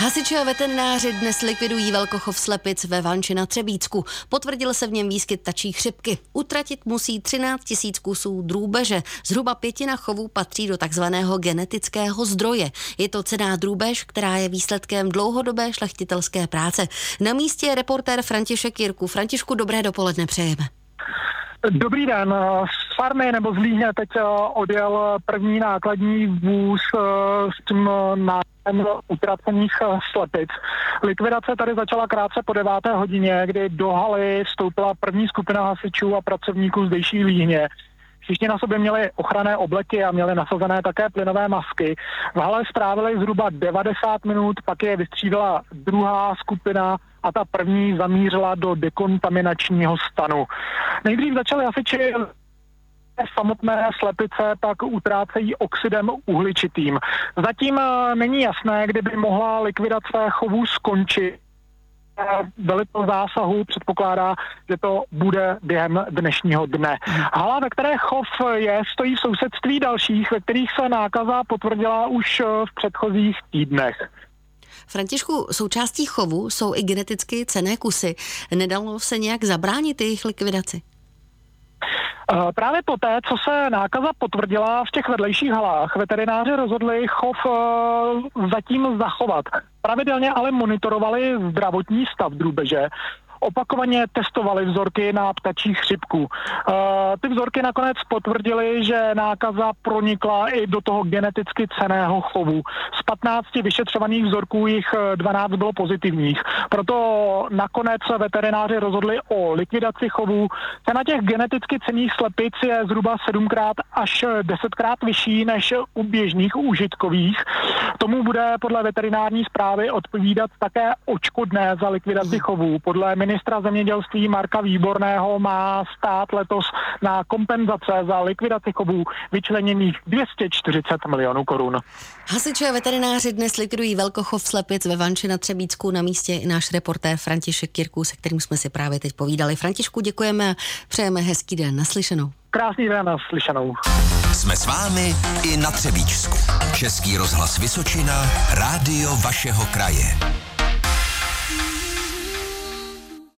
Hasiči a veterináři dnes likvidují velkochov slepic ve Vanči na Třebícku. Potvrdil se v něm výskyt tačí chřipky. Utratit musí 13 tisíc kusů drůbeže. Zhruba pětina chovů patří do takzvaného genetického zdroje. Je to cená drůbež, která je výsledkem dlouhodobé šlechtitelské práce. Na místě je reportér František Jirku. Františku, dobré dopoledne přejeme. Dobrý den. Farmy nebo z Líhně teď eh, odjel první nákladní vůz eh, s tím nákladem utracených eh, slepic. Likvidace tady začala krátce po deváté hodině, kdy do haly vstoupila první skupina hasičů a pracovníků zdejší Líhně. Všichni na sobě měli ochranné obleky a měli nasazené také plynové masky. V hale strávili zhruba 90 minut, pak je vystřídala druhá skupina a ta první zamířila do dekontaminačního stanu. Nejdřív začali hasiči samotné slepice pak utrácejí oxidem uhličitým. Zatím eh, není jasné, kdyby mohla likvidace chovů skončit velitel zásahu předpokládá, že to bude během dnešního dne. Hala, ve které chov je, stojí v sousedství dalších, ve kterých se nákaza potvrdila už v předchozích týdnech. Františku, součástí chovu jsou i geneticky cené kusy. Nedalo se nějak zabránit jejich likvidaci? Eh, právě poté, co se nákaza potvrdila v těch vedlejších halách, veterináři rozhodli chov eh, zatím zachovat. Pravidelně ale monitorovali zdravotní stav drůbeže opakovaně testovali vzorky na ptačí chřipku. Uh, ty vzorky nakonec potvrdily, že nákaza pronikla i do toho geneticky ceného chovu. Z 15 vyšetřovaných vzorků jich 12 bylo pozitivních. Proto nakonec veterináři rozhodli o likvidaci chovů. Cena těch geneticky cených slepic je zhruba 7krát až 10krát vyšší než u běžných užitkových. Tomu bude podle veterinární zprávy odpovídat také očkodné za likvidaci chovů. Podle ministra zemědělství Marka Výborného má stát letos na kompenzace za likvidaci chovů vyčleněných 240 milionů korun. Hasiči a veterináři dnes likvidují velkochov slepic ve Vanči na Třebícku. Na místě i náš reportér František Kirků, se kterým jsme si právě teď povídali. Františku, děkujeme a přejeme hezký den. Naslyšenou. Krásný den naslyšenou. Jsme s vámi i na Třebíčsku. Český rozhlas Vysočina, rádio vašeho kraje.